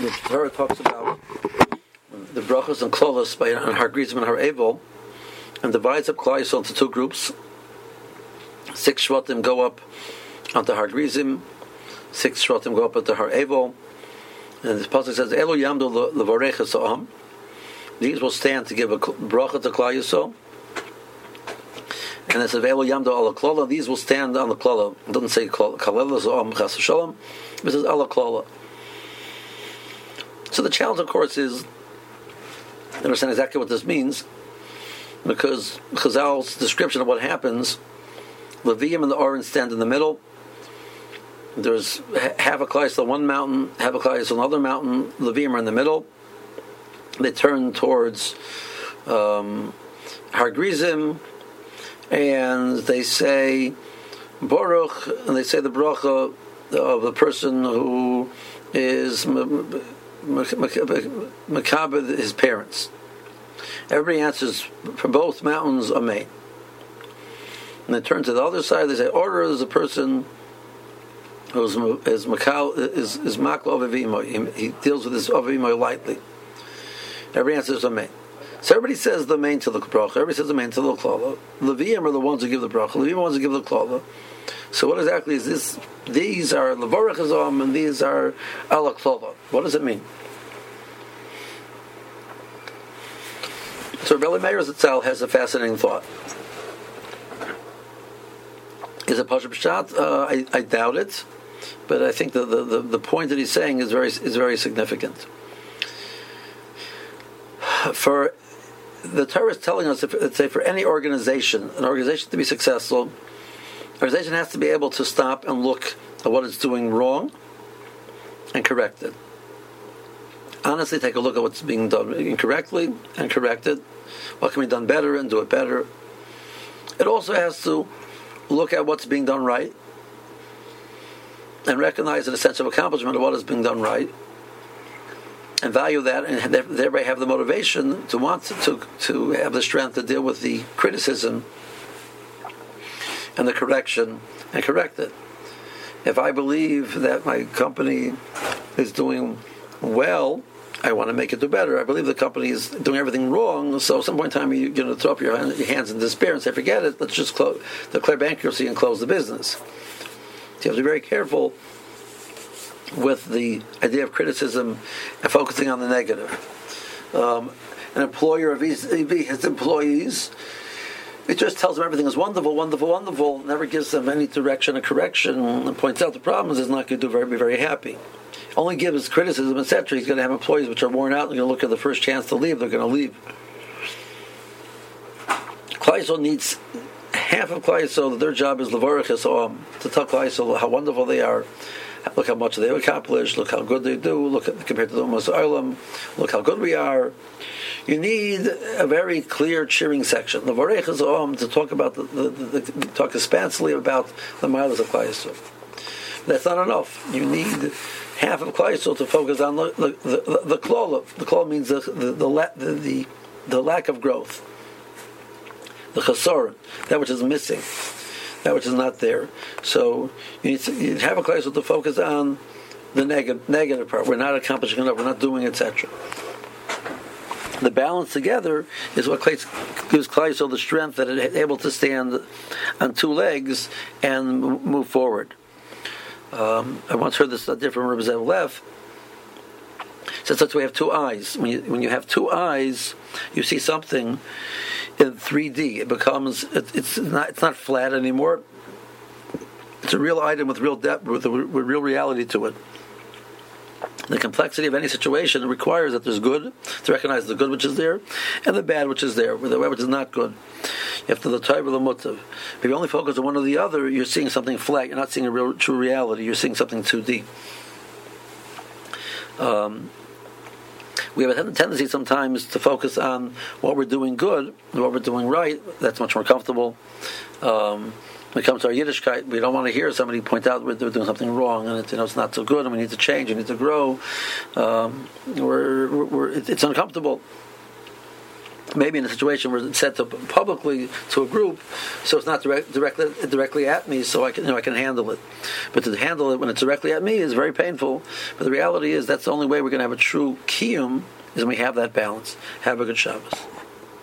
the Torah talks about the brachas and klolos by Har Grizim and Har Evel, and divides up Yisrael into two groups. Six Shvatim go up onto Har Grizim, six Shvatim go up onto Har Evel, and this pasuk says, "Elo yamdu levareches These will stand to give a bracha to Yisrael. And it says, "Elo yamdu ala klola." These will stand on the klola. It doesn't say kalela zoam chas shalom. It says ala klola. So the challenge, of course, is understand exactly what this means, because Chazal's description of what happens, Levium and the Aron stand in the middle, there's Klais on one mountain, Klais on another mountain. Levim are in the middle. They turn towards um, Har Grizim, and they say Baruch, and they say the bracha of the person who is Makabed his parents. Everybody answers for both mountains, are Amen. And they turn to the other side, they say, Order is a person who's is makal is is maklo avimo. He deals with his avimo lightly. Every answer is amen. So everybody says the main to the bracha. Everybody says the main to the klala. Levium are the ones who give the bracha. Levium are the ones who give the klala. So what exactly is this? These are levorach and these are ala klala. What does it mean? So Rabbi Meir itself has a fascinating thought. Is it Pasha Pshat? Uh, I, I doubt it. But I think the, the, the, point that he's saying is very is very significant. For the Torah is telling us, if, let's say, for any organization, an organization to be successful, organization has to be able to stop and look at what it's doing wrong and correct it. Honestly, take a look at what's being done incorrectly and correct it. What can be done better and do it better. It also has to look at what's being done right and recognize a sense of accomplishment of what is being done right and value that and thereby have the motivation to want to, to, to have the strength to deal with the criticism and the correction and correct it. If I believe that my company is doing well, I want to make it do better. I believe the company is doing everything wrong, so at some point in time you're going to throw up your, hands in despair and say, forget it, let's just close, declare bankruptcy and close the business you have to be very careful with the idea of criticism and focusing on the negative. Um, an employer of his, his employees, it just tells them everything is wonderful, wonderful, wonderful, never gives them any direction or correction, and points out the problems, is not going to very, be very happy. Only gives criticism, etc. He's going to have employees which are worn out, they're going to look at the first chance to leave, they're going to leave. Kleisel needs half of Klal Yisrael, their job is levarich um, to tell Klal Yisrael how wonderful they are. Look how much they've accomplished. Look how good they do. Look at, compared to the Ummah. Look how good we are. You need a very clear cheering section. Levarich um, to talk about the, the, the, the, talk expansively about the miles of Klal Yisrael. That's not enough. You need half of Klal Yisrael to focus on the the the, the. The means the the, the the, the lack of growth the chasar, that which is missing, that which is not there. So you need to you have a class to focus on the negative, negative part. We're not accomplishing enough. We're not doing, etc. The balance together is what gives Klai the strength that it's able to stand on two legs and move forward. Um, I once heard this a different from Zev Leff. Says that we have two eyes. When you, when you have two eyes, you see something in 3D. It becomes it, it's not it's not flat anymore. It's a real item with real depth, with, a, with real reality to it. The complexity of any situation requires that there's good to recognize the good which is there, and the bad which is there, the which is not good. You have to the type of the mutav. If you only focus on one or the other, you're seeing something flat. You're not seeing a real true reality. You're seeing something too deep. Um, we have a tendency sometimes to focus on what we're doing good, what we're doing right. That's much more comfortable. Um, when it comes to our Yiddishkeit, we don't want to hear somebody point out we're doing something wrong and it's, you know, it's not so good and we need to change, we need to grow. Um, we're, we're, it's uncomfortable. Maybe in a situation where it's said to publicly to a group, so it's not direct, directly directly at me, so I can you know I can handle it. But to handle it when it's directly at me is very painful. But the reality is that's the only way we're going to have a true kiyum is when we have that balance. Have a good Shabbos.